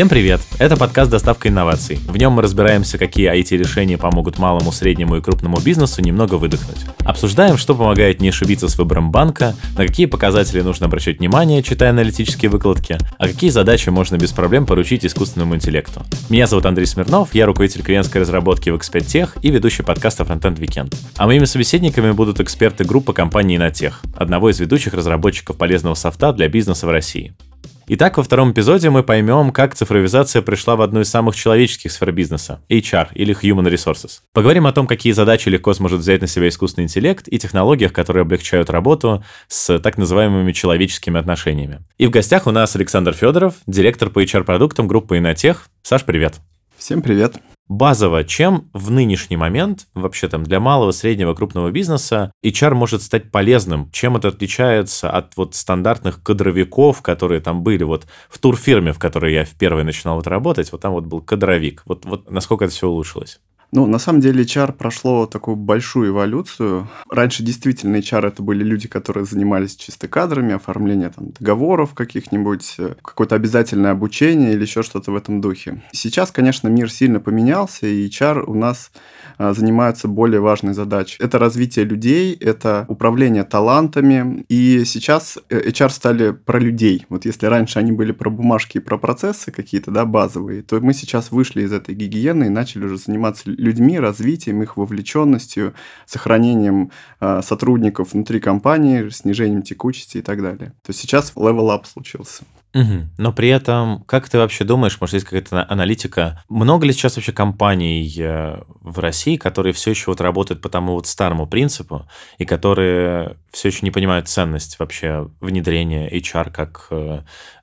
Всем привет! Это подкаст «Доставка инноваций». В нем мы разбираемся, какие IT-решения помогут малому, среднему и крупному бизнесу немного выдохнуть. Обсуждаем, что помогает не ошибиться с выбором банка, на какие показатели нужно обращать внимание, читая аналитические выкладки, а какие задачи можно без проблем поручить искусственному интеллекту. Меня зовут Андрей Смирнов, я руководитель клиентской разработки в X5 Tech и ведущий подкаста Frontend Weekend. А моими собеседниками будут эксперты группы компании Инотех, одного из ведущих разработчиков полезного софта для бизнеса в России. Итак, во втором эпизоде мы поймем, как цифровизация пришла в одну из самых человеческих сфер бизнеса – HR или Human Resources. Поговорим о том, какие задачи легко сможет взять на себя искусственный интеллект и технологиях, которые облегчают работу с так называемыми человеческими отношениями. И в гостях у нас Александр Федоров, директор по HR-продуктам группы Инотех. Саш, привет. Всем привет базово, чем в нынешний момент, вообще там для малого, среднего, крупного бизнеса HR может стать полезным? Чем это отличается от вот стандартных кадровиков, которые там были вот в турфирме, в которой я в первой начинал вот работать, вот там вот был кадровик. Вот, вот насколько это все улучшилось? Ну, на самом деле, HR прошло такую большую эволюцию. Раньше действительно HR это были люди, которые занимались чисто кадрами, оформлением там, договоров каких-нибудь, э, какое-то обязательное обучение или еще что-то в этом духе. Сейчас, конечно, мир сильно поменялся, и HR у нас а, занимаются более важной задачей. Это развитие людей, это управление талантами. И сейчас э, HR стали про людей. Вот если раньше они были про бумажки и про процессы какие-то, да, базовые, то мы сейчас вышли из этой гигиены и начали уже заниматься людьми, развитием их вовлеченностью, сохранением э, сотрудников внутри компании, снижением текучести и так далее. То есть сейчас level up случился. Угу. Но при этом, как ты вообще думаешь, может, есть какая-то аналитика? Много ли сейчас вообще компаний э, в России, которые все еще вот работают по тому вот старому принципу, и которые все еще не понимают ценность вообще внедрения HR как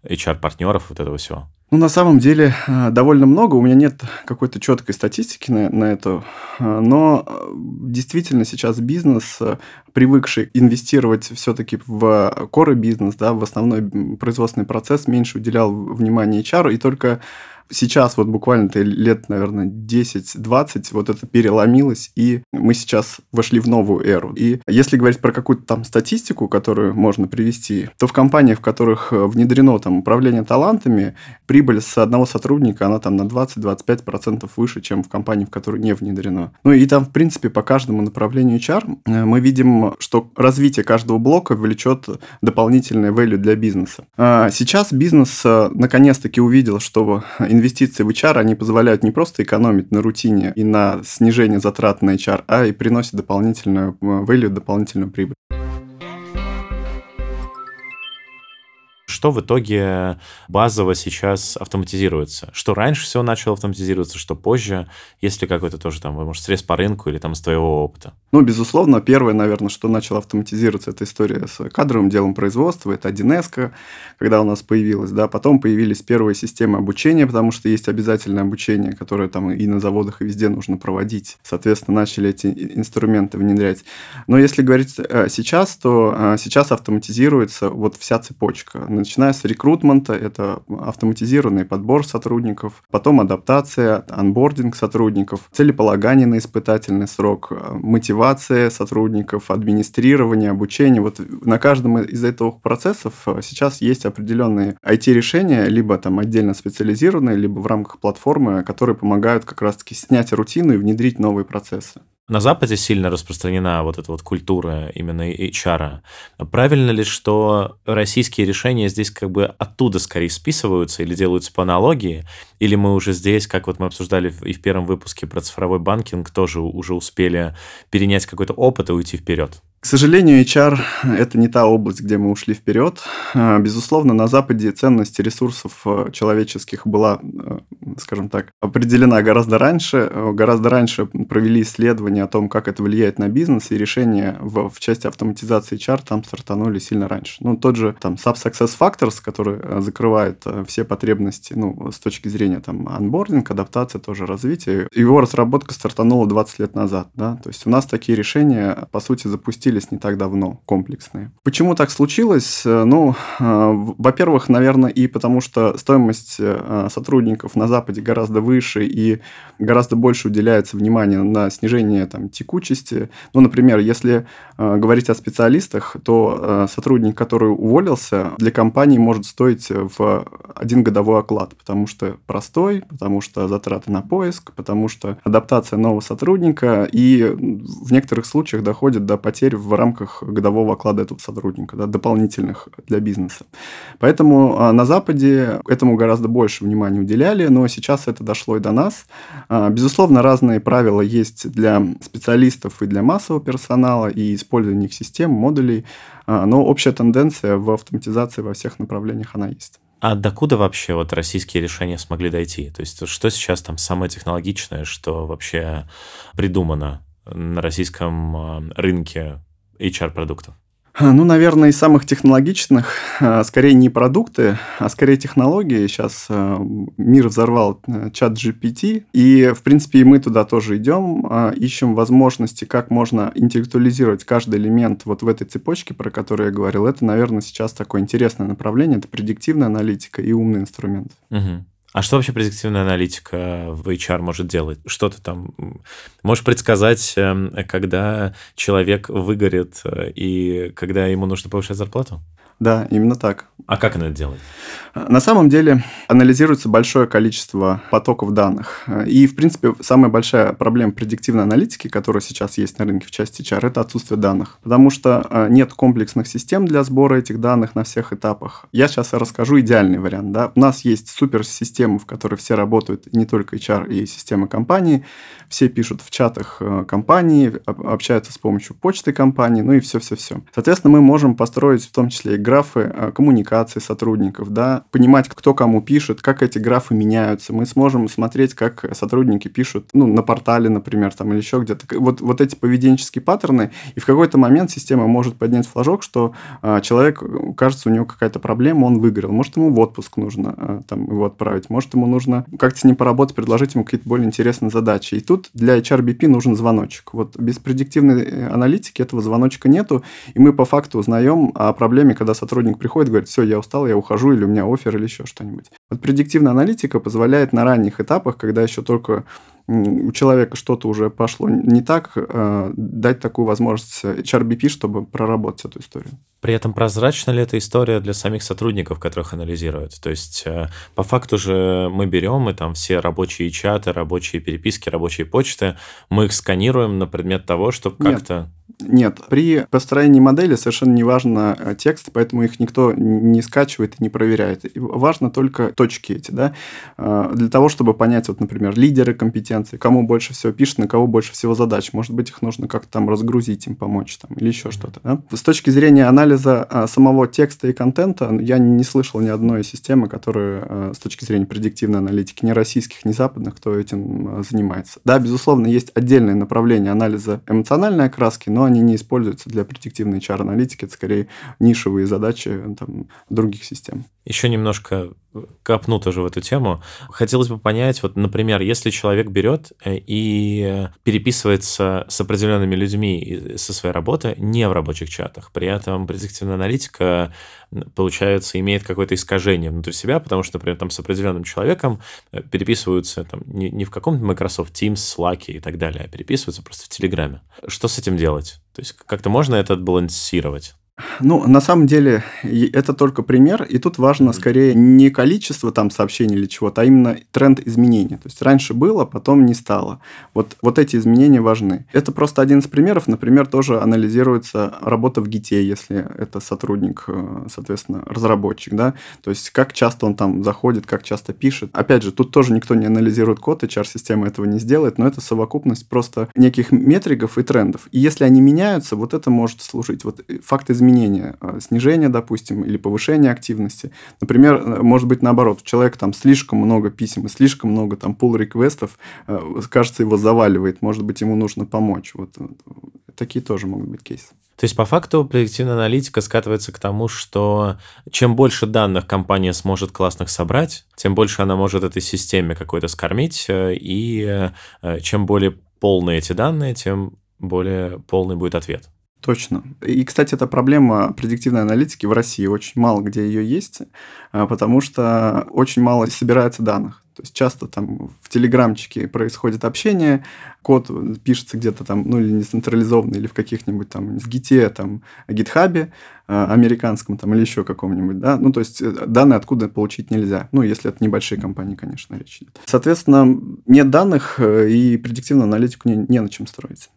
HR-партнеров э, вот этого всего? Ну, на самом деле, э, довольно много. У меня нет какой-то четкой статистики на, на это. Э, но э, действительно сейчас бизнес, привыкший инвестировать все-таки в коры бизнес, да, в основной производственный процесс, меньше уделял внимания HR, и только сейчас вот буквально лет, наверное, 10-20 вот это переломилось, и мы сейчас вошли в новую эру. И если говорить про какую-то там статистику, которую можно привести, то в компаниях, в которых э, внедрено там управление талантами, прибыль с одного сотрудника, она там на 20-25% выше, чем в компании, в которой не внедрено. Ну и там, в принципе, по каждому направлению HR э, мы видим, что развитие каждого блока влечет дополнительное value для бизнеса. А сейчас бизнес э, наконец-таки увидел, что инвестиции в HR, они позволяют не просто экономить на рутине и на снижение затрат на HR, а и приносят дополнительную value, дополнительную прибыль. Что в итоге базово сейчас автоматизируется? Что раньше всего начало автоматизироваться, что позже? Есть ли какой-то тоже там, может, срез по рынку или там с твоего опыта? Ну, безусловно, первое, наверное, что начало автоматизироваться, это история с кадровым делом производства, это 1С, когда у нас появилась, да, потом появились первые системы обучения, потому что есть обязательное обучение, которое там и на заводах, и везде нужно проводить. Соответственно, начали эти инструменты внедрять. Но если говорить э, сейчас, то э, сейчас автоматизируется вот вся цепочка начиная с рекрутмента, это автоматизированный подбор сотрудников, потом адаптация, анбординг сотрудников, целеполагание на испытательный срок, мотивация сотрудников, администрирование, обучение. Вот на каждом из этих процессов сейчас есть определенные IT-решения, либо там отдельно специализированные, либо в рамках платформы, которые помогают как раз-таки снять рутину и внедрить новые процессы. На Западе сильно распространена вот эта вот культура именно HR. Правильно ли, что российские решения здесь как бы оттуда скорее списываются или делаются по аналогии? Или мы уже здесь, как вот мы обсуждали и в первом выпуске про цифровой банкинг, тоже уже успели перенять какой-то опыт и уйти вперед? К сожалению, HR – это не та область, где мы ушли вперед. А, безусловно, на Западе ценность ресурсов э, человеческих была, э, скажем так, определена гораздо раньше. Э, гораздо раньше провели исследования о том, как это влияет на бизнес, и решения в, в части автоматизации HR там стартанули сильно раньше. Ну, тот же там Sub Success Factors, который закрывает все потребности ну, с точки зрения там анбординг, адаптация, тоже развитие. Его разработка стартанула 20 лет назад. Да? То есть у нас такие решения, по сути, запустили запустились не так давно, комплексные. Почему так случилось? Ну, во-первых, наверное, и потому что стоимость сотрудников на Западе гораздо выше и гораздо больше уделяется внимания на снижение там, текучести. Ну, например, если говорить о специалистах, то сотрудник, который уволился, для компании может стоить в один годовой оклад, потому что простой, потому что затраты на поиск, потому что адаптация нового сотрудника и в некоторых случаях доходит до потерь в рамках годового оклада этого сотрудника, да, дополнительных для бизнеса. Поэтому а, на Западе этому гораздо больше внимания уделяли, но сейчас это дошло и до нас. А, безусловно, разные правила есть для специалистов и для массового персонала, и использования их систем, модулей, а, но общая тенденция в автоматизации во всех направлениях она есть. А докуда вообще вот российские решения смогли дойти? То есть что сейчас там самое технологичное, что вообще придумано на российском рынке HR-продуктов? Ну, наверное, из самых технологичных, а, скорее не продукты, а скорее технологии. Сейчас а, мир взорвал э, чат GPT, и, в принципе, и мы туда тоже идем, а, ищем возможности, как можно интеллектуализировать каждый элемент вот в этой цепочке, про которую я говорил. Это, наверное, сейчас такое интересное направление, это предиктивная аналитика и умный инструмент. Угу. А что вообще предиктивная аналитика в HR может делать? Что ты там можешь предсказать, эм, когда человек выгорит э, и когда ему нужно повышать зарплату? Да, именно так. А как она это делает? На самом деле анализируется большое количество потоков данных. И, в принципе, самая большая проблема предиктивной аналитики, которая сейчас есть на рынке в части HR, это отсутствие данных. Потому что э, нет комплексных систем для сбора этих данных на всех этапах. Я сейчас расскажу идеальный вариант. Да? У нас есть суперсистемы, в которой все работают, не только HR и системы компании. Все пишут в чатах э, компании, общаются с помощью почты компании, ну и все-все-все. Соответственно, мы можем построить в том числе и графы э, коммуникации сотрудников, да, понимать, кто кому пишет, как эти графы меняются. Мы сможем смотреть, как сотрудники пишут, ну, на портале, например, там, или еще где-то. Вот, вот эти поведенческие паттерны, и в какой-то момент система может поднять флажок, что а, человек, кажется, у него какая-то проблема, он выиграл. Может, ему в отпуск нужно а, там его отправить, может, ему нужно как-то с ним поработать, предложить ему какие-то более интересные задачи. И тут для HRBP нужен звоночек. Вот без предиктивной э, аналитики этого звоночка нету, и мы по факту узнаем о проблеме, когда сотрудник приходит, говорит, все, я устал, я ухожу, или у меня офер, или еще что-нибудь. Вот предиктивная аналитика позволяет на ранних этапах, когда еще только у человека что-то уже пошло не так, э, дать такую возможность HRBP, чтобы проработать эту историю. При этом прозрачна ли эта история для самих сотрудников, которых анализируют? То есть э, по факту же мы берем и там все рабочие чаты, рабочие переписки, рабочие почты, мы их сканируем на предмет того, чтобы как-то... Нет, при построении модели совершенно не важно э, текст, поэтому их никто не скачивает и не проверяет. Важно только точки эти, да, для того, чтобы понять, вот, например, лидеры компетенции, компетенции, кому больше всего пишет, на кого больше всего задач. Может быть, их нужно как-то там разгрузить, им помочь там, или еще что-то. Да? С точки зрения анализа а, самого текста и контента, я не слышал ни одной системы, которая а, с точки зрения предиктивной аналитики, ни российских, ни западных, кто этим а, занимается. Да, безусловно, есть отдельное направление анализа эмоциональной окраски, но они не используются для предиктивной HR-аналитики. Это скорее нишевые задачи там, других систем. Еще немножко копну тоже в эту тему. Хотелось бы понять, вот, например, если человек берет э, и переписывается с определенными людьми со своей работы не в рабочих чатах, при этом предиктивная аналитика, получается, имеет какое-то искажение внутри себя, потому что, например, там с определенным человеком э, переписываются там не в каком-то Microsoft Teams, Slack и так далее, а переписываются просто в Телеграме. Что с этим делать? То есть как-то можно это отбалансировать? Ну, на самом деле, это только пример, и тут важно скорее не количество там сообщений или чего-то, а именно тренд изменений. То есть раньше было, потом не стало. Вот, вот эти изменения важны. Это просто один из примеров. Например, тоже анализируется работа в ГИТе, если это сотрудник, э, соответственно, разработчик, да, то есть как часто он там заходит, как часто пишет. Опять же, тут тоже никто не анализирует код, HR-система этого не сделает, но это совокупность просто неких метриков и трендов. И если они меняются, вот это может служить. Вот факт изменения изменения, а, снижение, допустим, или повышение активности. Например, э, может быть наоборот, человек там слишком много писем и слишком много там pull реквестов э, кажется, его заваливает, может быть, ему нужно помочь. Вот э, такие тоже могут быть кейсы. То есть, по факту, предиктивная аналитика скатывается к тому, что чем больше данных компания сможет классных собрать, тем больше она может этой системе какой-то скормить, и чем более полные эти данные, тем более полный будет ответ. Точно. И, кстати, эта проблема предиктивной аналитики в России очень мало где ее есть, а, потому что очень мало собирается данных. То есть часто там в телеграмчике происходит общение, код пишется где-то там, ну или не централизованно, или в каких-нибудь там в гите, там, гитхабе американском там или еще каком-нибудь, да, ну то есть э, данные откуда получить нельзя, ну если это небольшие компании, конечно, речь идет. Соответственно, нет данных э, и предиктивную аналитику не, не на чем строить.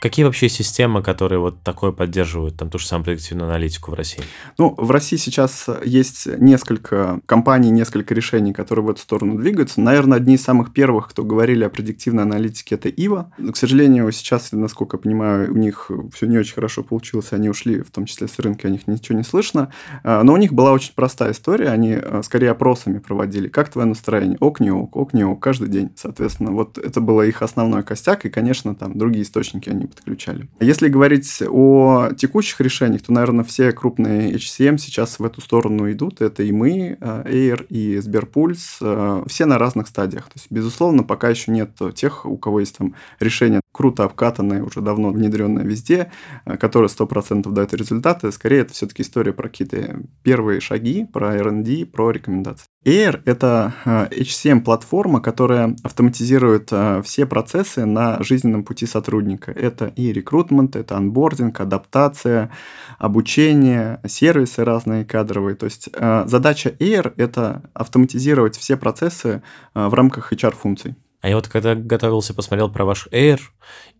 Какие вообще системы, которые вот такое поддерживают, там ту же самую предиктивную аналитику в России? Ну, в России сейчас есть несколько компаний, несколько решений, которые в эту сторону двигаются. Наверное, одни из самых первых, кто говорили о предиктивной аналитике, это Ива. Но, к сожалению, сейчас, насколько я понимаю, у них все не очень хорошо получилось, они ушли, в том числе с рынка, о них ничего не слышно. А, но у них была очень простая история, они а, скорее опросами проводили. Как твое настроение? Ок, не ок, ок, не ок, каждый день, соответственно. Вот это было их основной костяк, и, конечно, там другие источники они подключали. Если говорить о текущих решениях, то, наверное, все крупные HCM сейчас в эту сторону идут. Это и мы, э, Air, и Сберпульс. Э, все на разных стадиях. То есть, безусловно, пока еще нет тех, у кого есть там решение круто обкатанное, уже давно внедренное везде, которое 100% дает результаты. Скорее, это все-таки история про какие-то первые шаги, про R&D, про рекомендации. Air — это HCM-платформа, которая автоматизирует все процессы на жизненном пути сотрудника. Это и рекрутмент, это анбординг, адаптация, обучение, сервисы разные кадровые. То есть э, задача Air — это автоматизировать все процессы э, в рамках HR-функций. А я вот когда готовился, посмотрел про ваш Air,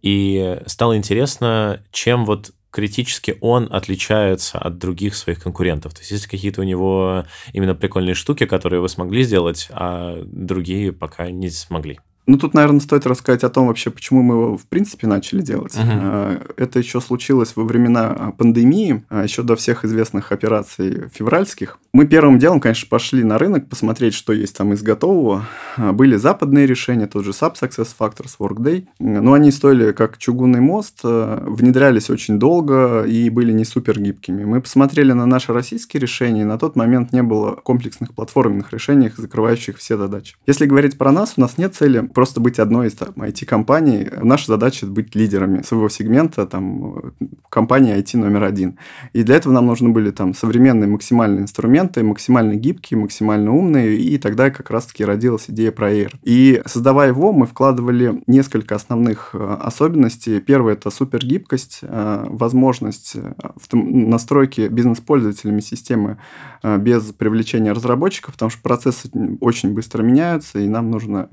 и стало интересно, чем вот критически он отличается от других своих конкурентов? То есть есть какие-то у него именно прикольные штуки, которые вы смогли сделать, а другие пока не смогли? Ну, тут, наверное, стоит рассказать о том вообще, почему мы его, в принципе, начали делать. Uh-huh. Это еще случилось во времена а, пандемии, а, еще до всех известных операций февральских. Мы первым делом, конечно, пошли на рынок посмотреть, что есть там из готового. Были западные решения, тот же SAP Success Factors, Workday. Но они стоили как чугунный мост, внедрялись очень долго и были не супер гибкими. Мы посмотрели на наши российские решения, и на тот момент не было комплексных платформенных решений, закрывающих все задачи. Если говорить про нас, у нас нет цели просто быть одной из там, IT-компаний. Наша задача быть лидерами своего сегмента, там, компании IT номер один. И для этого нам нужны были там современные максимальные инструменты, максимально гибкие, максимально умные, и тогда как раз-таки родилась идея про Air. И создавая его, мы вкладывали несколько основных э, особенностей. Первое – это супергибкость, э, возможность э, настройки бизнес-пользователями системы без привлечения разработчиков, потому что процессы очень быстро меняются, и нам нужно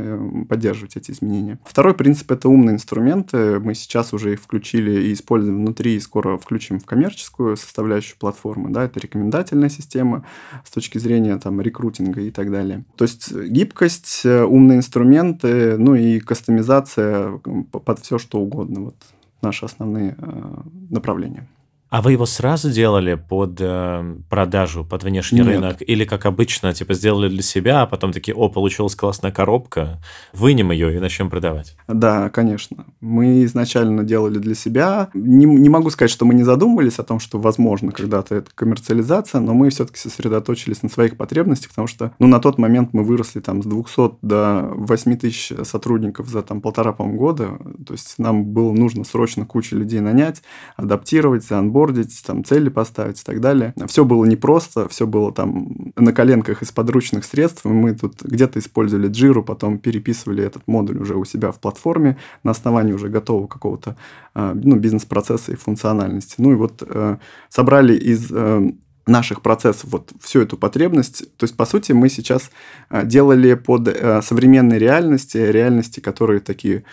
поддерживать поддерживать эти изменения. Второй принцип – это умные инструменты. Мы сейчас уже их включили и используем внутри, и скоро включим в коммерческую составляющую платформы. Да, это рекомендательная система с точки зрения там, рекрутинга и так далее. То есть гибкость, умные инструменты, ну и кастомизация под все, что угодно. Вот наши основные э, направления. А вы его сразу делали под э, продажу, под внешний Нет. рынок? Или, как обычно, типа сделали для себя, а потом такие, о, получилась классная коробка, вынем ее и начнем продавать? Да, конечно. Мы изначально делали для себя. Не, не могу сказать, что мы не задумывались о том, что возможно когда-то это коммерциализация, но мы все-таки сосредоточились на своих потребностях, потому что ну, на тот момент мы выросли там с 200 до 8 тысяч сотрудников за там полтора, по года. То есть нам было нужно срочно кучу людей нанять, адаптировать, заанбордить онбордить, там цели поставить и так далее. Все было непросто, все было там на коленках из подручных средств. Мы тут где-то использовали Jira, потом переписывали этот модуль уже у себя в платформе на основании уже готового какого-то а, ну, бизнес-процесса и функциональности. Ну и вот э, собрали из э, наших процессов вот всю эту потребность. То есть, по сути, мы сейчас э, делали под э, современные реальности, реальности, которые такие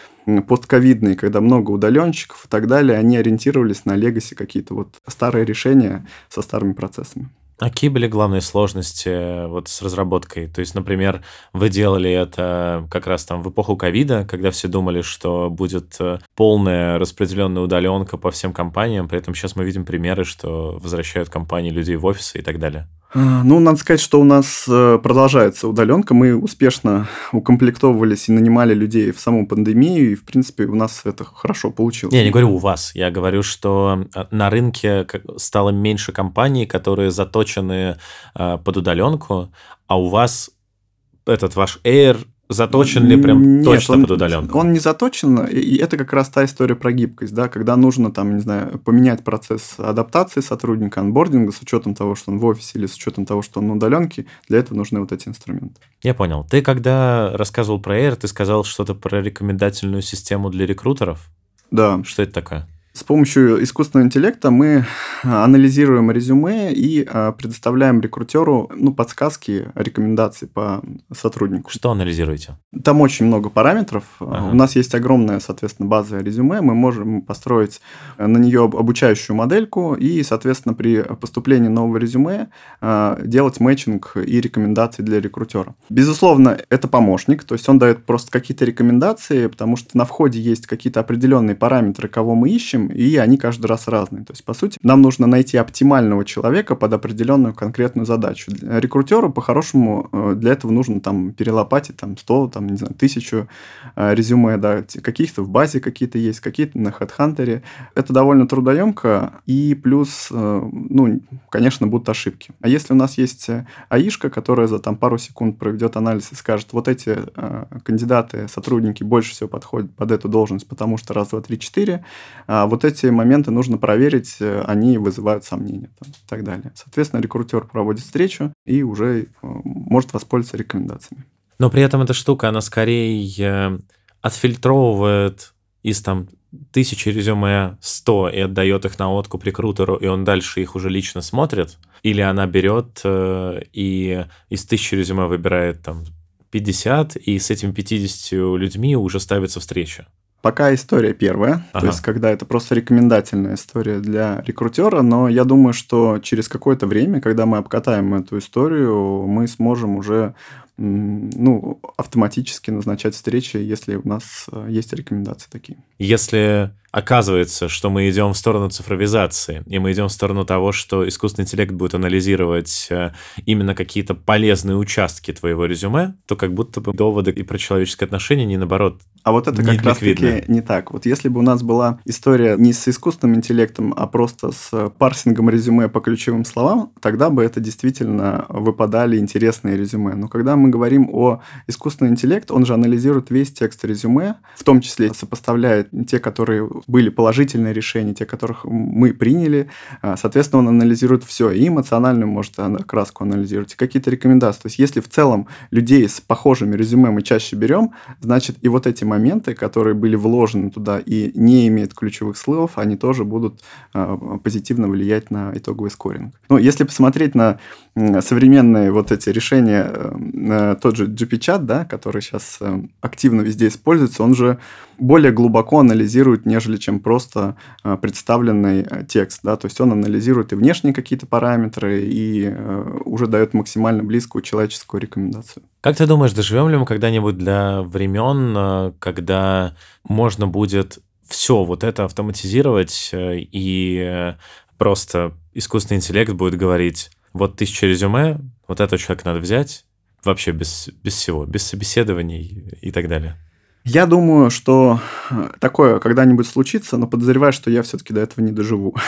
постковидные, когда много удаленщиков и так далее, они ориентировались на легаси какие-то вот старые решения со старыми процессами. А какие были главные сложности э, вот с разработкой? То есть, например, вы делали это как раз там в эпоху ковида, когда все думали, что будет э, полная распределенная удаленка по всем компаниям, при этом сейчас мы видим примеры, что возвращают компании людей в офисы и так далее. А, ну, надо сказать, что у нас э, продолжается удаленка. Мы успешно укомплектовывались и нанимали людей в саму пандемию, и, в принципе, у нас это хорошо получилось. Я не говорю у вас. Я говорю, что э, на рынке стало меньше компаний, которые заточены э, под удаленку, а у вас этот ваш Air Заточен ли прям Нет, точно он, под удаленку? Он не заточен, и это как раз та история про гибкость, да, когда нужно там, не знаю, поменять процесс адаптации сотрудника, анбординга с учетом того, что он в офисе или с учетом того, что он на удаленке, для этого нужны вот эти инструменты. Я понял. Ты когда рассказывал про Air, ты сказал что-то про рекомендательную систему для рекрутеров? Да. Что это такое? С помощью искусственного интеллекта мы а, анализируем резюме и а, предоставляем рекрутеру ну, подсказки, рекомендации по сотруднику. Что анализируете? Там очень много параметров. Ага. У нас есть огромная, соответственно, база резюме. Мы можем построить на нее обучающую модельку и, соответственно, при поступлении нового резюме а, делать мэтчинг и рекомендации для рекрутера. Безусловно, это помощник, то есть он дает просто какие-то рекомендации, потому что на входе есть какие-то определенные параметры, кого мы ищем, и они каждый раз разные. То есть, по сути, нам нужно найти оптимального человека под определенную конкретную задачу. Рекрутеру, по-хорошему, э, для этого нужно там перелопатить там 100, там, не знаю, тысячу э, резюме, да, каких-то в базе какие-то есть, какие-то на HeadHunter. Это довольно трудоемко, и плюс, э, ну, конечно, будут ошибки. А если у нас есть аишка, которая за там пару секунд проведет анализ и скажет, вот эти кандидаты, сотрудники больше всего подходят под эту должность, потому что раз, два, три, четыре, а вот эти моменты нужно проверить, э, они вызывают сомнения там, и так далее. Соответственно, рекрутер проводит встречу и уже э, может воспользоваться рекомендациями. Но при этом эта штука, она скорее э, отфильтровывает из там тысячи резюме 100 и отдает их на откуп рекрутеру, и он дальше их уже лично смотрит, или она берет и из тысячи резюме выбирает там 50, и с этими 50 людьми уже ставится встреча. Пока история первая, ага. то есть когда это просто рекомендательная история для рекрутера, но я думаю, что через какое-то время, когда мы обкатаем эту историю, мы сможем уже ну, автоматически назначать встречи, если у нас э, есть рекомендации такие. Если оказывается, что мы идем в сторону цифровизации, и мы идем в сторону того, что искусственный интеллект будет анализировать э, именно какие-то полезные участки твоего резюме, то как будто бы доводы и про человеческое отношение не наоборот. А вот это как раз-таки не так. Вот если бы у нас была история не с искусственным интеллектом, а просто с парсингом резюме по ключевым словам, тогда бы это действительно выпадали интересные резюме. Но когда мы говорим о искусственном интеллекте, он же анализирует весь текст резюме, в том числе сопоставляет те, которые были положительные решения, те, которых мы приняли. А, соответственно, он анализирует все, и эмоциональную, может, краску анализировать, и какие-то рекомендации. То есть, если в целом людей с похожими резюме мы чаще берем, значит, и вот эти моменты, которые были вложены туда и не имеют ключевых слов, они тоже будут а, позитивно влиять на итоговый скоринг. Ну, если посмотреть на современные вот эти решения, э, тот же GP-чат, да, который сейчас э, активно везде используется, он же более глубоко анализирует, нежели чем просто э, представленный текст, да, то есть он анализирует и внешние какие-то параметры, и уже дает максимально близкую человеческую рекомендацию. Как ты думаешь, доживем ли мы когда-нибудь для времен, когда можно будет все вот это автоматизировать, и просто искусственный интеллект будет говорить, вот тысяча резюме, вот этого человека надо взять, вообще без, без всего, без собеседований и так далее. Я думаю, что э, такое когда-нибудь случится, но подозреваю, что я все-таки до этого не доживу.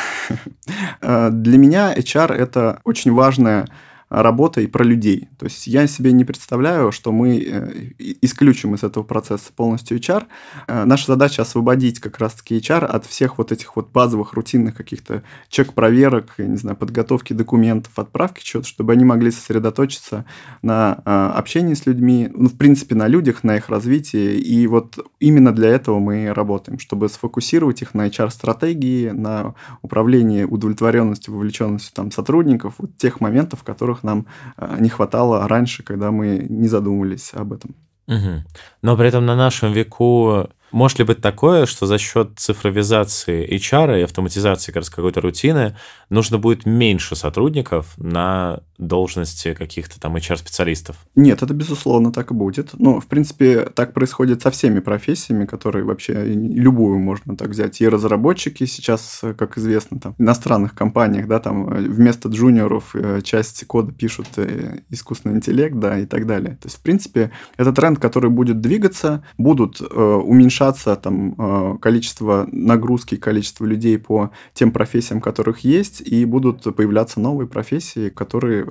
Э, для меня HR – это очень важная работа и про людей. То есть я себе не представляю, что мы э, исключим из этого процесса полностью HR. Э, наша задача освободить как раз-таки HR от всех вот этих вот базовых рутинных каких-то чек-проверок, не знаю, подготовки документов, отправки чего-то, чтобы они могли сосредоточиться на э, общении с людьми, ну, в принципе, на людях, на их развитии. И вот именно для этого мы работаем, чтобы сфокусировать их на HR-стратегии, на управлении удовлетворенностью, вовлеченностью там сотрудников, вот тех моментов, которых которых нам э, не хватало раньше, когда мы не задумывались об этом. Угу. Но при этом на нашем веку может ли быть такое, что за счет цифровизации HR и автоматизации как раз какой-то рутины нужно будет меньше сотрудников на должности каких-то там HR-специалистов? Нет, это безусловно так и будет. Ну, в принципе, так происходит со всеми профессиями, которые вообще любую можно так взять. И разработчики сейчас, как известно, там, в иностранных компаниях, да, там вместо джуниоров э, часть кода пишут э, искусственный интеллект, да, и так далее. То есть, в принципе, это тренд, который будет двигаться, будут э, уменьшаться уменьшаться там э, количество нагрузки, количество людей по тем профессиям, которых есть, и будут появляться новые профессии, которые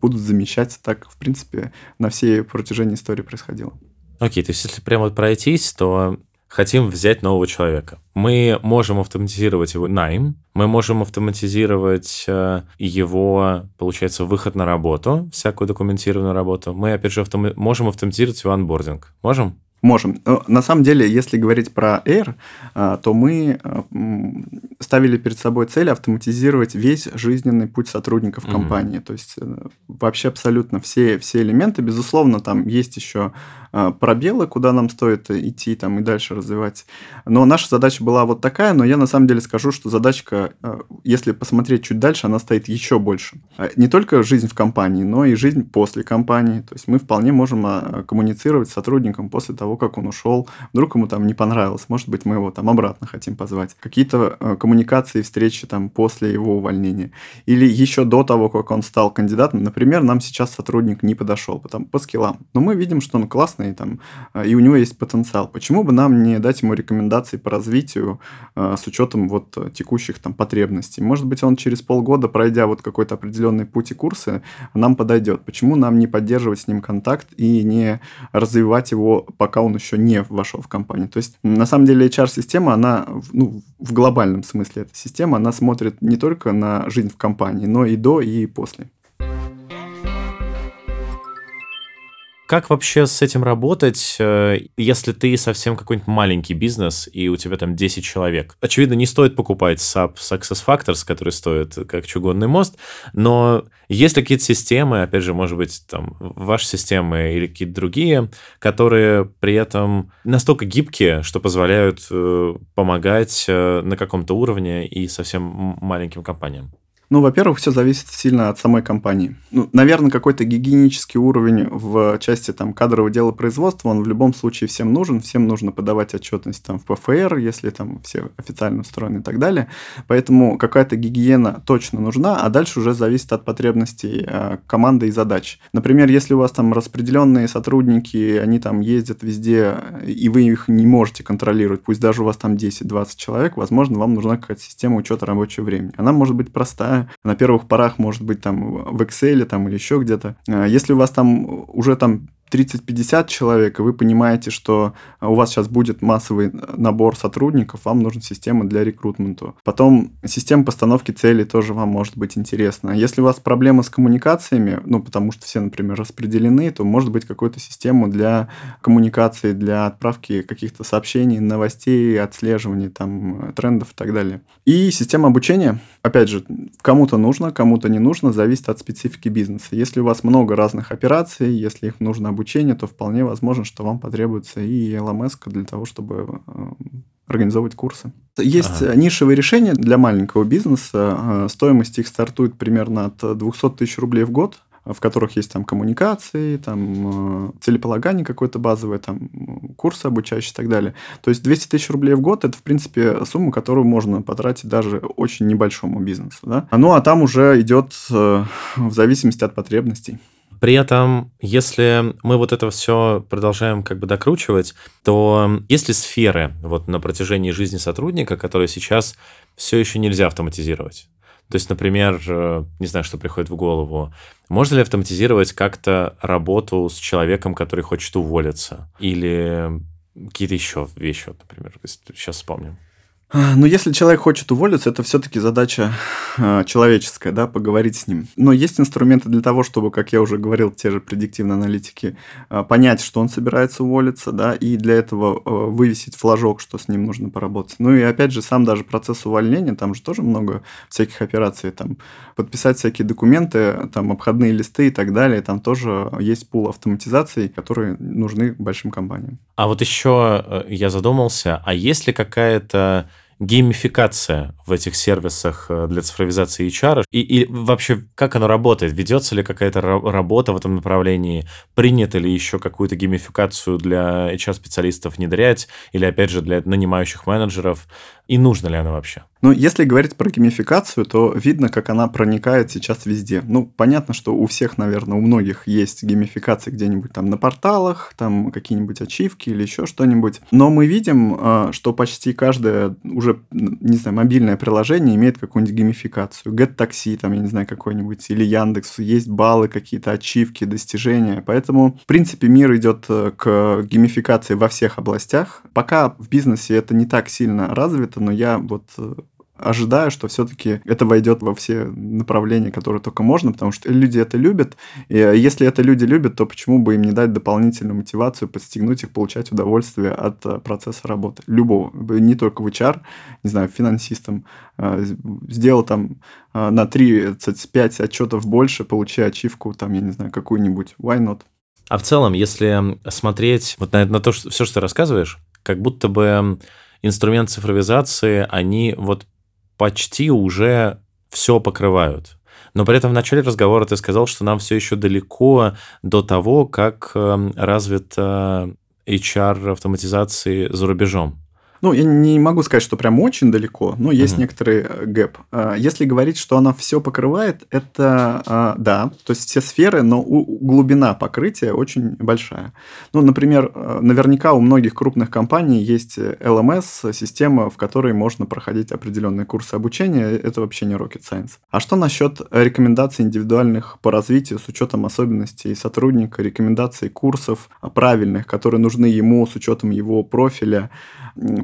будут замещать так, в принципе, на всей протяжении истории происходило. Окей, то есть если прямо пройтись, то хотим взять нового человека. Мы можем автоматизировать его найм, мы можем автоматизировать э, его, получается, выход на работу, всякую документированную работу. Мы, опять же, автом... можем автоматизировать его анбординг. Можем? Можем. На самом деле, если говорить про Air, а, то мы а, ставили перед собой цель автоматизировать весь жизненный путь сотрудников mm-hmm. компании. То есть э, вообще абсолютно все, все элементы. Безусловно, там есть еще пробелы, куда нам стоит идти там, и дальше развивать. Но наша задача была вот такая, но я на самом деле скажу, что задачка, если посмотреть чуть дальше, она стоит еще больше. Не только жизнь в компании, но и жизнь после компании. То есть мы вполне можем коммуницировать с сотрудником после того, как он ушел. Вдруг ему там не понравилось, может быть, мы его там обратно хотим позвать. Какие-то э, коммуникации, встречи там после его увольнения. Или еще до того, как он стал кандидатом. Например, нам сейчас сотрудник не подошел потому, по скиллам. Но мы видим, что он классный там, э, и у него есть потенциал. Почему бы нам не дать ему рекомендации по развитию э, с учетом вот текущих там потребностей? Может быть, он через полгода, пройдя вот какой-то определенный путь и курсы, нам подойдет. Почему нам не поддерживать с ним контакт и не развивать его, пока он еще не вошел в компанию. То есть, на самом деле, HR-система, она, ну, в глобальном смысле эта система, она смотрит не только на жизнь в компании, но и до, и после. Как вообще с этим работать, э, если ты совсем какой-нибудь маленький бизнес, и у тебя там 10 человек? Очевидно, не стоит покупать SAP Success Factors, который стоит как чугунный мост, но есть ли какие-то системы, опять же, может быть, там, ваши системы или какие-то другие, которые при этом настолько гибкие, что позволяют э, помогать э, на каком-то уровне и совсем маленьким компаниям? Ну, во-первых, все зависит сильно от самой компании. Ну, наверное, какой-то гигиенический уровень в части там кадрового дела производства, он в любом случае всем нужен. Всем нужно подавать отчетность там в ПФР, если там все официально устроены и так далее. Поэтому какая-то гигиена точно нужна, а дальше уже зависит от потребностей э, команды и задач. Например, если у вас там распределенные сотрудники, они там ездят везде, и вы их не можете контролировать, пусть даже у вас там 10-20 человек, возможно, вам нужна какая-то система учета рабочего времени. Она может быть простая, на первых порах может быть там в Excel там, или еще где-то. А если у вас там уже там 30-50 человек, и вы понимаете, что у вас сейчас будет массовый набор сотрудников, вам нужна система для рекрутмента. Потом система постановки целей тоже вам может быть интересна. Если у вас проблемы с коммуникациями, ну, потому что все, например, распределены, то может быть какую-то систему для коммуникации, для отправки каких-то сообщений, новостей, отслеживания там трендов и так далее. И система обучения, опять же, кому-то нужно, кому-то не нужно, зависит от специфики бизнеса. Если у вас много разных операций, если их нужно обучения, то вполне возможно, что вам потребуется и LMS для того, чтобы э, организовывать курсы. Есть ага. нишевые решения для маленького бизнеса. Э, стоимость их стартует примерно от 200 тысяч рублей в год в которых есть там коммуникации, там э, целеполагание какое-то базовое, там курсы обучающие и так далее. То есть 200 тысяч рублей в год – это, в принципе, сумма, которую можно потратить даже очень небольшому бизнесу. Да? Ну, а там уже идет в зависимости от потребностей. При этом, если мы вот это все продолжаем как бы докручивать, то есть ли сферы вот на протяжении жизни сотрудника, которые сейчас все еще нельзя автоматизировать? То есть, например, э, не знаю, что приходит в голову, можно ли автоматизировать как-то работу с человеком, который хочет уволиться? Или какие-то еще вещи, например, сейчас вспомним. А, но если человек хочет уволиться, это все-таки задача э, человеческая, да, поговорить с ним. Но есть инструменты для того, чтобы, как я уже говорил, те же предиктивные аналитики, э, понять, что он собирается уволиться, да, и для этого э, вывесить флажок, что с ним нужно поработать. Ну и опять же, сам даже процесс увольнения, там же тоже много всяких операций, там подписать всякие документы, там обходные листы и так далее, там тоже есть пул автоматизации, которые нужны большим компаниям. А вот еще я задумался, а есть ли какая-то геймификация в этих сервисах э, для цифровизации HR? И, и вообще, как оно работает? Ведется ли какая-то работа в этом направлении? Принято ли еще какую-то геймификацию для HR-специалистов внедрять? Или, опять же, для нанимающих менеджеров? И нужно ли она вообще? Ну, если говорить про геймификацию, то видно, как она проникает сейчас везде. Ну, понятно, что у всех, наверное, у многих есть геймификация где-нибудь там на порталах, там какие-нибудь ачивки или еще что-нибудь. Но мы видим, а, что почти каждое уже, не знаю, мобильное приложение имеет какую-нибудь геймификацию. GetTaxi, там, я не знаю, какой-нибудь, или Яндекс, есть баллы, какие-то ачивки, достижения. Поэтому, в принципе, мир идет э, к геймификации во всех областях. Пока в бизнесе это не так сильно развито, но я вот э, ожидаю, что все-таки это войдет во все направления, которые только можно, потому что люди это любят. И если это люди любят, то почему бы им не дать дополнительную мотивацию, подстегнуть их получать удовольствие от э, процесса работы? Любого. Не только в HR, не знаю, финансистам. Э, сделал там э, на 35 отчетов больше, получи ачивку, там, я не знаю, какую-нибудь. Why not? А в целом, если смотреть вот на, на то, что, все, что ты рассказываешь, как будто бы инструмент цифровизации, они вот почти уже все покрывают. Но при этом в начале разговора ты сказал, что нам все еще далеко до того, как эм, развита HR автоматизации за рубежом. Ну, я не могу сказать, что прям очень далеко, но есть uh-huh. некоторый э, гэп. А, если говорить, что она все покрывает, это а, да, то есть все сферы, но глубина покрытия очень большая. Ну, например, э, наверняка у многих крупных компаний есть LMS, система, в которой можно проходить определенные курсы обучения. Это вообще не rocket science. А что насчет рекомендаций индивидуальных по развитию с учетом особенностей сотрудника, рекомендаций курсов правильных, которые нужны ему с учетом его профиля,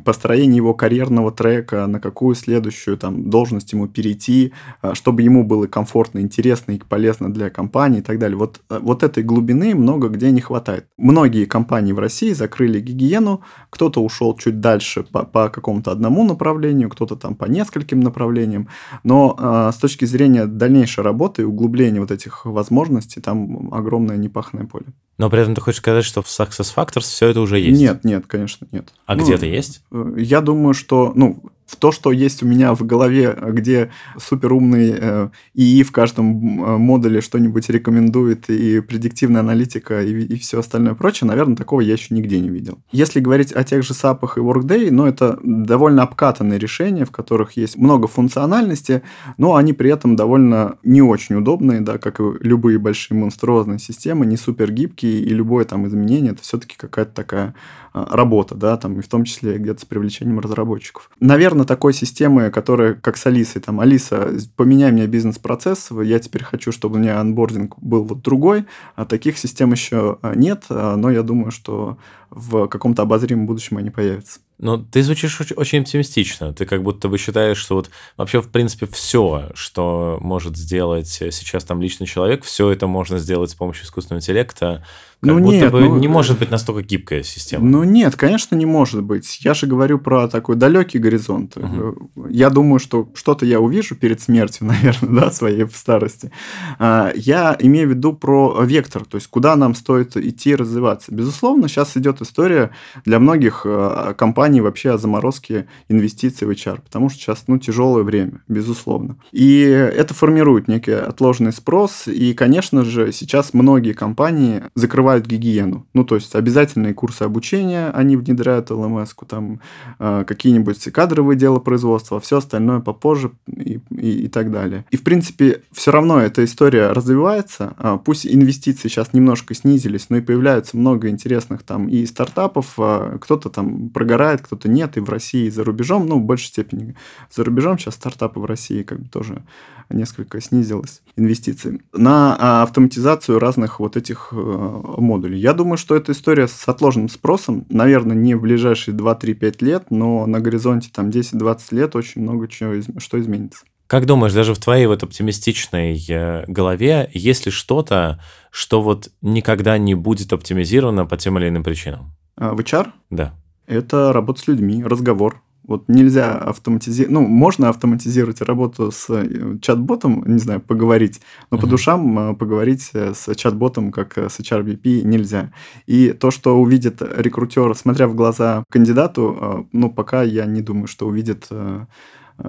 построение его карьерного трека, на какую следующую там, должность ему перейти, а, чтобы ему было комфортно, интересно и полезно для компании и так далее. Вот, а, вот этой глубины много где не хватает. Многие компании в России закрыли гигиену, кто-то ушел чуть дальше по, по какому-то одному направлению, кто-то там по нескольким направлениям, но э, с точки зрения дальнейшей работы и углубления вот этих возможностей, там огромное непахное поле. Но при этом ты хочешь сказать, что в Success Factors все это уже есть? Нет, нет, конечно, нет. А ну, где-то есть? Э, я думаю, что, ну, в то, что есть у меня в голове, где суперумный э, ИИ в каждом э, модуле что-нибудь рекомендует, и предиктивная аналитика, и, и все остальное прочее, наверное, такого я еще нигде не видел. Если говорить о тех же SAP и Workday, ну, это довольно обкатанные решения, в которых есть много функциональности, но они при этом довольно не очень удобные, да, как и любые большие монструозные системы, не супер гибкие, и любое там изменение, это все-таки какая-то такая а, работа, да, там, и в том числе где-то с привлечением разработчиков. Наверное, такой системы, которая, как с Алисой, там, Алиса, поменяй мне бизнес-процесс, я теперь хочу, чтобы у меня анбординг был вот другой, а таких систем еще а, нет, а, но я думаю, что в каком-то обозримом будущем они появятся. Но ты звучишь очень оптимистично. Ты как будто бы считаешь, что вот вообще, в принципе, все, что может сделать сейчас там личный человек, все это можно сделать с помощью искусственного интеллекта. Как ну, будто нет, бы ну, не может быть настолько гибкая система. Ну нет, конечно, не может быть. Я же говорю про такой далекий горизонт. Угу. Я думаю, что что-то я увижу перед смертью, наверное, да, своей в старости. А, я имею в виду про вектор, то есть куда нам стоит идти развиваться. Безусловно, сейчас идет история для многих а, компаний вообще о заморозке инвестиций в HR, потому что сейчас ну, тяжелое время, безусловно. И это формирует некий отложенный спрос, и, конечно же, сейчас многие компании закрывают закрывают гигиену. Ну, то есть обязательные курсы обучения они внедряют ЛМС, там э, какие-нибудь кадровые дела производства, все остальное попозже и, и, и так далее. И, в принципе, все равно эта история развивается. А, пусть инвестиции сейчас немножко снизились, но и появляется много интересных там и стартапов. А, кто-то там прогорает, кто-то нет, и в России, и за рубежом. Ну, в большей степени за рубежом сейчас стартапы в России как бы тоже несколько снизилось инвестиции. На а, автоматизацию разных вот этих э, модулей. Я думаю, что эта история с отложенным спросом, наверное, не в ближайшие 2-3-5 лет, но на горизонте там 10-20 лет очень много чего что изменится. Как думаешь, даже в твоей вот оптимистичной э, голове есть ли что-то, что вот никогда не будет оптимизировано по тем или иным причинам? А, в HR? Да. Это работа с людьми, разговор, вот нельзя автоматизировать, ну, можно автоматизировать работу с э, чат-ботом, не знаю, поговорить, но uh-huh. по душам э, поговорить э, с чат-ботом, как с HRBP, нельзя. И то, что увидит рекрутер, смотря в глаза кандидату, ну, пока я не думаю, что увидит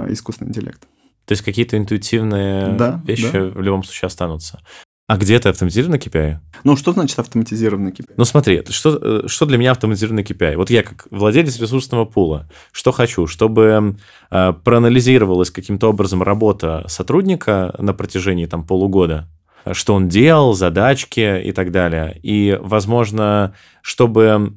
искусственный интеллект. То есть какие-то интуитивные да, вещи да. в любом случае останутся. А где это автоматизированный KPI? Ну, что значит автоматизированный KPI? Ну, смотри, что, э, что для меня автоматизированный KPI? Вот я как владелец ресурсного пула, что хочу? Чтобы э, проанализировалась каким-то образом работа сотрудника на протяжении там полугода, что он делал, задачки и так далее. И, возможно, чтобы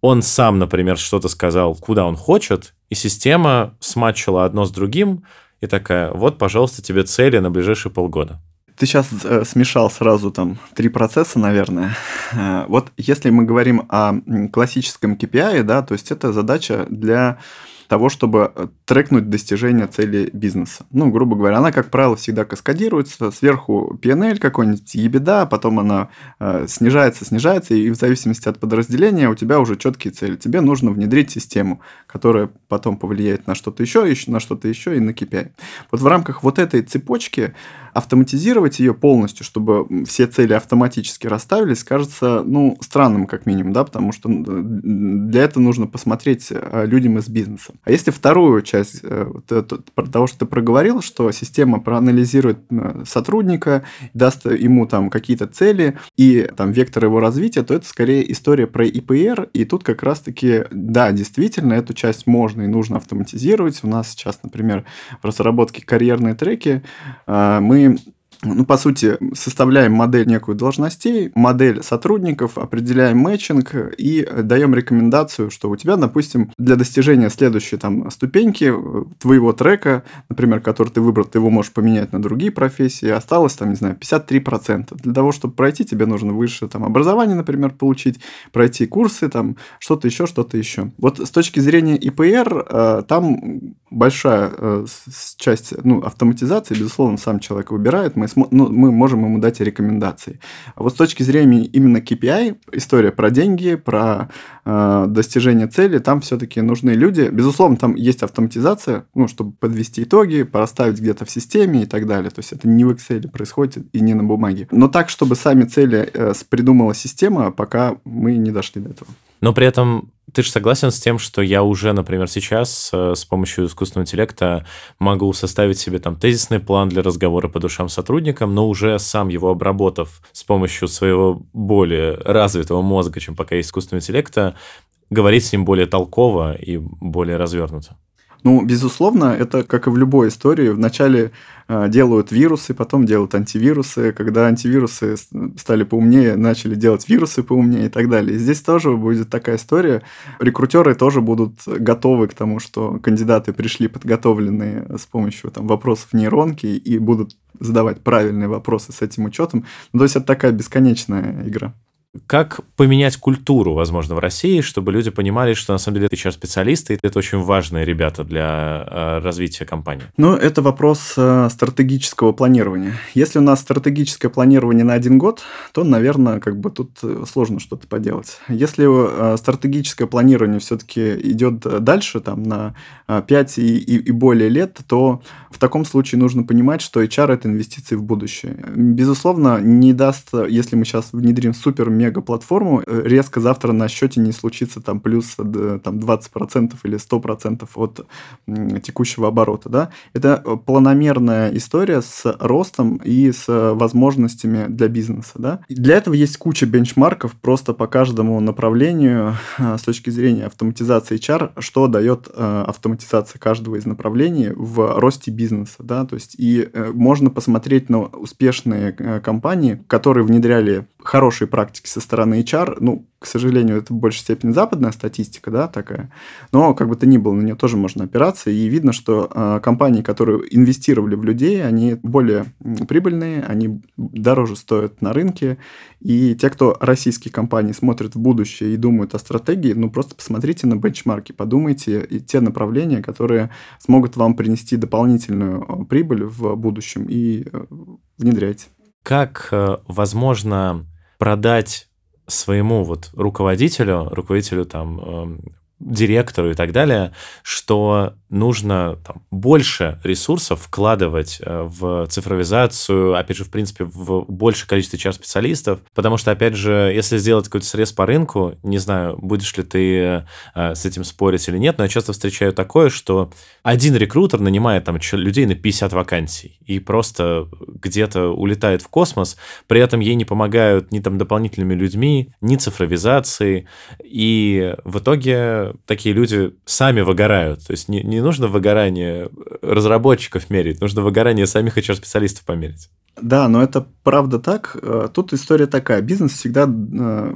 он сам, например, что-то сказал, куда он хочет, и система смачила одно с другим, и такая, вот, пожалуйста, тебе цели на ближайшие полгода. Ты сейчас э, смешал сразу там три процесса, наверное. Э, вот если мы говорим о классическом KPI, да, то есть это задача для того, чтобы э, трекнуть достижение цели бизнеса. Ну, грубо говоря, она, как правило, всегда каскадируется. Сверху PNL какой-нибудь, ебеда, потом она э, снижается, снижается, и в зависимости от подразделения у тебя уже четкие цели. Тебе нужно внедрить систему, которая потом повлияет на что-то еще, еще на что-то еще и на KPI. Вот в рамках вот этой цепочки автоматизировать ее полностью, чтобы все цели автоматически расставились, кажется, ну, странным как минимум, да, потому что для этого нужно посмотреть э, людям из бизнеса. А если вторую часть э, того, что ты проговорил, что система проанализирует сотрудника, даст ему там какие-то цели и там вектор его развития, то это скорее история про ИПР, и тут как раз-таки, да, действительно, эту часть можно и нужно автоматизировать. У нас сейчас, например, в разработке карьерные треки мы мы ну, по сути, составляем модель некую должностей, модель сотрудников, определяем мэтчинг и даем рекомендацию, что у тебя, допустим, для достижения следующей там ступеньки э, твоего трека, например, который ты выбрал, ты его можешь поменять на другие профессии, осталось там, не знаю, 53%. Для того, чтобы пройти, тебе нужно выше там образование, например, получить, пройти курсы, там что-то еще, что-то еще. Вот с точки зрения ИПР, э, там большая э, часть ну, автоматизации, безусловно, сам человек выбирает, мы ну, мы можем ему дать рекомендации. А вот с точки зрения именно KPI, история про деньги, про э, достижение цели, там все-таки нужны люди. Безусловно, там есть автоматизация, ну, чтобы подвести итоги, проставить где-то в системе и так далее. То есть это не в Excel происходит и не на бумаге. Но так, чтобы сами цели э, придумала система, пока мы не дошли до этого. Но при этом ты же согласен с тем, что я уже, например, сейчас э, с помощью искусственного интеллекта могу составить себе там тезисный план для разговора по душам с сотрудником, но уже сам его обработав с помощью своего более развитого мозга, чем пока искусственного интеллекта, говорить с ним более толково и более развернуто. Ну, безусловно, это как и в любой истории. Вначале э, делают вирусы, потом делают антивирусы. Когда антивирусы стали поумнее, начали делать вирусы поумнее и так далее. Здесь тоже будет такая история. Рекрутеры тоже будут готовы к тому, что кандидаты пришли подготовленные с помощью там, вопросов нейронки и будут задавать правильные вопросы с этим учетом. Ну, то есть это такая бесконечная игра. Как поменять культуру, возможно, в России, чтобы люди понимали, что на самом деле HR-специалисты – это очень важные ребята для э, развития компании? Ну, это вопрос э, стратегического планирования. Если у нас стратегическое планирование на один год, то, наверное, как бы тут э, сложно что-то поделать. Если стратегическое планирование все-таки идет дальше, там, на 5 и, и, и более лет, то в таком случае нужно понимать, что HR – это инвестиции в будущее. Безусловно, не даст, если мы сейчас внедрим супер мега-платформу, э, резко завтра на счете не случится там плюс э, там, 20% или 100% от текущего оборота. Да? Это э, планомерная история с ростом и с возможностями для бизнеса. Да? Для этого есть куча бенчмарков просто по каждому направлению с точки зрения автоматизации HR, что дает автоматизация каждого из направлений в росте бизнеса. Да? То есть и можно посмотреть на успешные компании, которые внедряли хорошие практики со стороны HR, ну, к сожалению, это в большей степени западная статистика, да, такая, но как бы то ни было, на нее тоже можно опираться, и видно, что э, компании, которые инвестировали в людей, они более прибыльные, они дороже стоят на рынке, и те, кто российские компании смотрят в будущее и думают о стратегии, ну, просто посмотрите на бенчмарки, подумайте и те направления, которые смогут вам принести дополнительную э, прибыль в будущем, и э, внедряйте. Как э, возможно продать своему вот руководителю, руководителю там эм, директору и так далее, что нужно там, больше ресурсов вкладывать э, в цифровизацию, опять же, в принципе, в большее количество HR специалистов, потому что, опять же, если сделать какой-то срез по рынку, не знаю, будешь ли ты э, с этим спорить или нет, но я часто встречаю такое, что один рекрутер нанимает там людей на 50 вакансий и просто где-то улетает в космос, при этом ей не помогают ни там дополнительными людьми, ни цифровизацией, и в итоге такие люди сами выгорают. То есть не, не нужно выгорание разработчиков мерить, нужно выгорание самих HR-специалистов померить. Да, но это правда так. Э, тут история такая. Бизнес всегда э,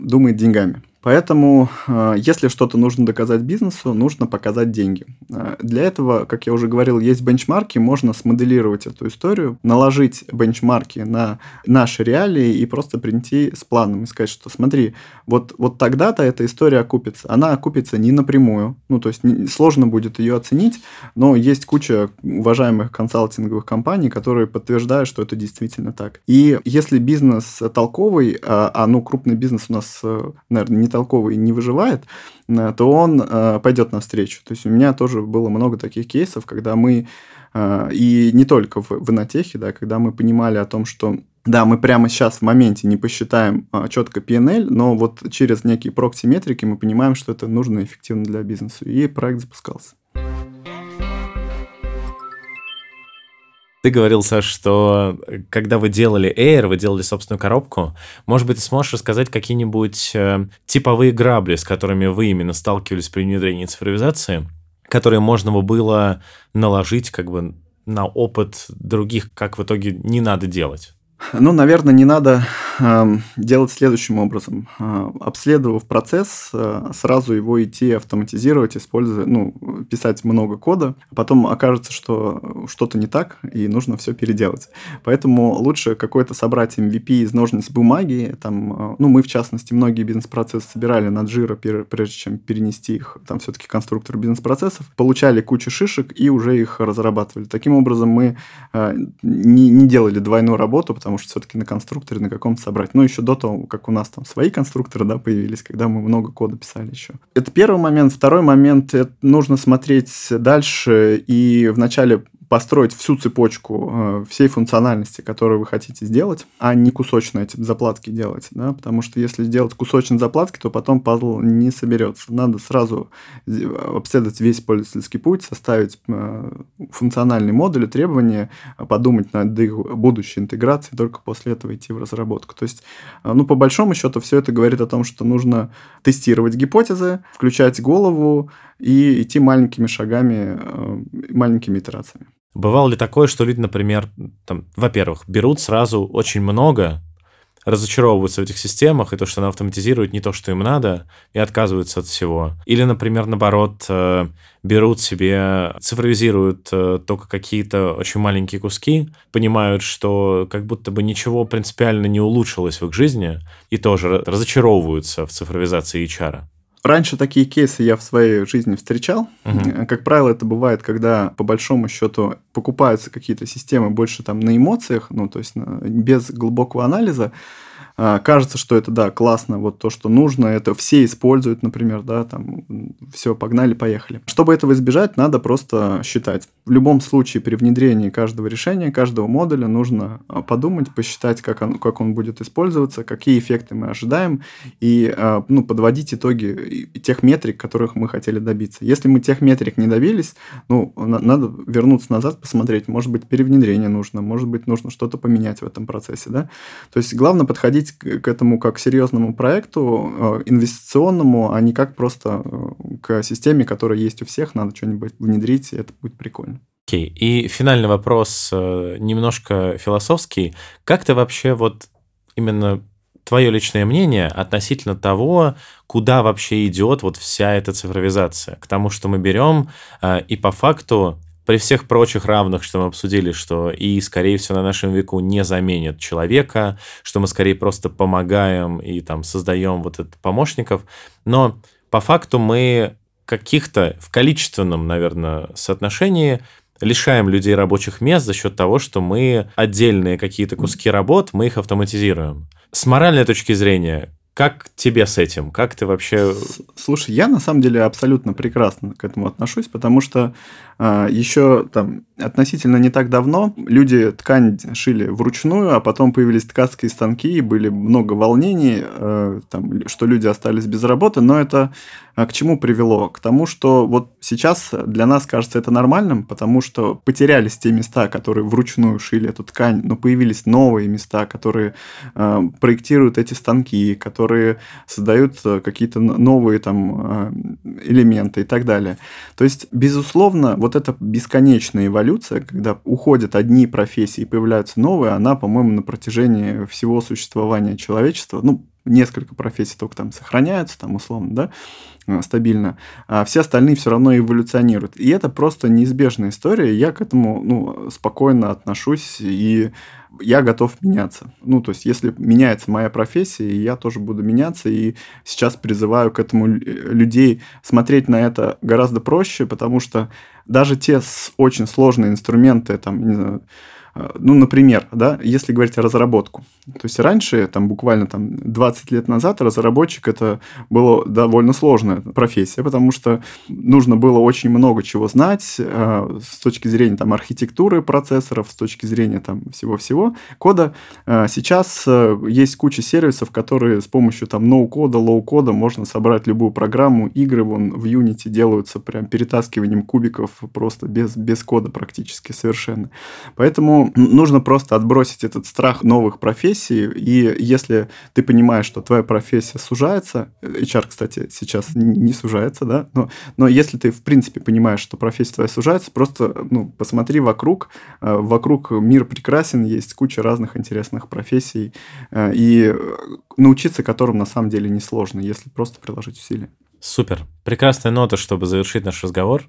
думает деньгами. Поэтому, э, если что-то нужно доказать бизнесу, нужно показать деньги. Э, для этого, как я уже говорил, есть бенчмарки, можно смоделировать эту историю, наложить бенчмарки на наши реалии и просто прийти с планом и сказать, что смотри, вот, вот тогда-то эта история окупится. Она окупится не напрямую, ну, то есть сложно будет ее оценить, но есть куча уважаемых консалтинговых компаний, которые подтверждают, что это действительно так. И если бизнес толковый, а, а ну, крупный бизнес у нас, э, наверное, не не толковый и не выживает, э, то он э, пойдет навстречу. То есть у меня тоже было много таких кейсов, когда мы, э, и не только в, в инотехе, да, когда мы понимали о том, что да, мы прямо сейчас в моменте не посчитаем а, четко PNL, но вот через некие прокси-метрики мы понимаем, что это нужно и эффективно для бизнеса. И проект запускался. Ты говорил, Саш, что э, когда вы делали Air, вы делали собственную коробку. Может быть, ты сможешь рассказать какие-нибудь э, типовые грабли, с которыми вы именно сталкивались при внедрении цифровизации, которые можно было наложить как бы на опыт других, как в итоге не надо делать? Ну, наверное, не надо э, делать следующим образом. Э, обследовав процесс, э, сразу его идти автоматизировать, используя, ну, писать много кода, а потом окажется, что что-то не так, и нужно все переделать. Поэтому лучше какой-то собрать MVP из ножниц бумаги. Там, э, ну, мы, в частности, многие бизнес-процессы собирали на Jira, прежде чем перенести их, там все-таки конструктор бизнес-процессов, получали кучу шишек и уже их разрабатывали. Таким образом, мы э, не, не делали двойную работу, потому что все-таки на конструкторе на каком-то собрать. Ну, еще до того, как у нас там свои конструкторы, да, появились, когда мы много кода писали еще. Это первый момент. Второй момент, это нужно смотреть дальше и вначале построить всю цепочку э, всей функциональности, которую вы хотите сделать, а не кусочно эти заплатки делать, да, потому что если сделать кусочные заплатки, то потом пазл не соберется. Надо сразу обследовать весь пользовательский путь, составить э, функциональный модуль, требования, подумать над их будущей интеграцией, только после этого идти в разработку. То есть, э, ну, по большому счету, все это говорит о том, что нужно тестировать гипотезы, включать голову и идти маленькими шагами, маленькими итерациями. Бывало ли такое, что люди, например, там, во-первых, берут сразу очень много, разочаровываются в этих системах, и то, что она автоматизирует не то, что им надо, и отказываются от всего. Или, например, наоборот, э, берут себе, цифровизируют э, только какие-то очень маленькие куски, понимают, что как будто бы ничего принципиально не улучшилось в их жизни, и тоже разочаровываются в цифровизации HR. Раньше такие кейсы я в своей жизни встречал. Угу. Как правило, это бывает, когда по большому счету покупаются какие-то системы больше там на эмоциях, ну то есть без глубокого анализа. А, кажется, что это, да, классно, вот то, что нужно, это все используют, например, да, там, все, погнали, поехали. Чтобы этого избежать, надо просто считать. В любом случае, при внедрении каждого решения, каждого модуля нужно а, подумать, посчитать, как он, как он будет использоваться, какие эффекты мы ожидаем, и, а, ну, подводить итоги тех метрик, которых мы хотели добиться. Если мы тех метрик не добились, ну, надо вернуться назад, посмотреть, может быть, перевнедрение нужно, может быть, нужно что-то поменять в этом процессе, да. То есть, главное подходить подходить к этому как к серьезному проекту, э, инвестиционному, а не как просто э, к системе, которая есть у всех, надо что-нибудь внедрить, и это будет прикольно. Окей, okay. и финальный вопрос э, немножко философский. Как ты вообще вот именно твое личное мнение относительно того, куда вообще идет вот вся эта цифровизация? К тому, что мы берем и по факту при всех прочих равных, что мы обсудили, что и, скорее всего, на нашем веку не заменит человека, что мы скорее просто помогаем и там создаем вот это помощников, но по факту мы каких-то в количественном, наверное, соотношении лишаем людей рабочих мест за счет того, что мы отдельные какие-то куски работ, мы их автоматизируем. С моральной точки зрения, Как тебе с этим? Как ты вообще... Слушай, я на самом деле абсолютно прекрасно к этому отношусь, потому что еще там относительно не так давно люди ткань шили вручную, а потом появились ткацкие станки, и были много волнений, э, там, что люди остались без работы, но это а, к чему привело? К тому, что вот сейчас для нас кажется это нормальным, потому что потерялись те места, которые вручную шили эту ткань, но появились новые места, которые э, проектируют эти станки, которые создают э, какие-то новые там элементы и так далее. То есть, безусловно, вот эта бесконечная эволюция, когда уходят одни профессии и появляются новые, она, по-моему, на протяжении всего существования человечества, ну, несколько профессий только там сохраняются, там условно, да, э, стабильно, а все остальные все равно эволюционируют. И это просто неизбежная история, я к этому ну, спокойно отношусь, и я готов меняться. Ну, то есть, если меняется моя профессия, я тоже буду меняться, и сейчас призываю к этому людей смотреть на это гораздо проще, потому что даже те очень сложные инструменты, там, не знаю, Э, ну, например, да, если говорить о разработку. То есть раньше, там буквально там 20 лет назад, разработчик это была довольно сложная профессия, потому что нужно было очень много чего знать э, с точки зрения там архитектуры процессоров, с точки зрения там всего-всего кода. Э, сейчас э, есть куча сервисов, которые с помощью там no-code'а, low-code'а можно собрать любую программу. Игры вон в Unity делаются прям перетаскиванием кубиков просто без, без кода практически совершенно. Поэтому нужно просто отбросить этот страх новых профессий, и если ты понимаешь, что твоя профессия сужается, HR, кстати, сейчас не сужается, да, но, но если ты, в принципе, понимаешь, что профессия твоя сужается, просто, ну, посмотри вокруг, э, вокруг мир прекрасен, есть куча разных интересных профессий, э, и научиться которым на самом деле несложно, если просто приложить усилия. Супер. Прекрасная нота, чтобы завершить наш разговор.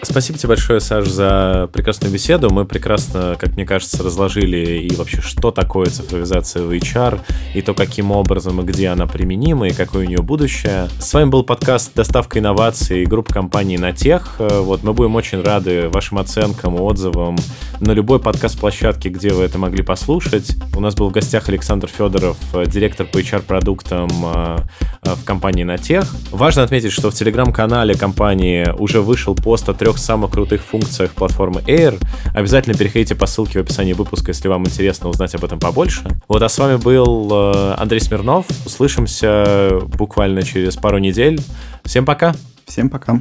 Спасибо тебе большое, Саш, за прекрасную беседу. Мы прекрасно, как мне кажется, разложили и вообще, что такое цифровизация в HR, и то, каким образом и где она применима, и какое у нее будущее. С вами был подкаст «Доставка инноваций» и группа компании «На тех». Вот, мы будем очень рады вашим оценкам, отзывам на любой подкаст-площадке, где вы это могли послушать. У нас был в гостях Александр Федоров, директор по HR-продуктам э, в компании «На тех». Важно отметить, что в телеграм-канале компании уже вышел пост о трех самых крутых функциях платформы Air. Обязательно переходите по ссылке в описании выпуска, если вам интересно узнать об этом побольше. Вот, а с вами был э, Андрей Смирнов. Услышимся буквально через пару недель. Всем пока! Всем пока!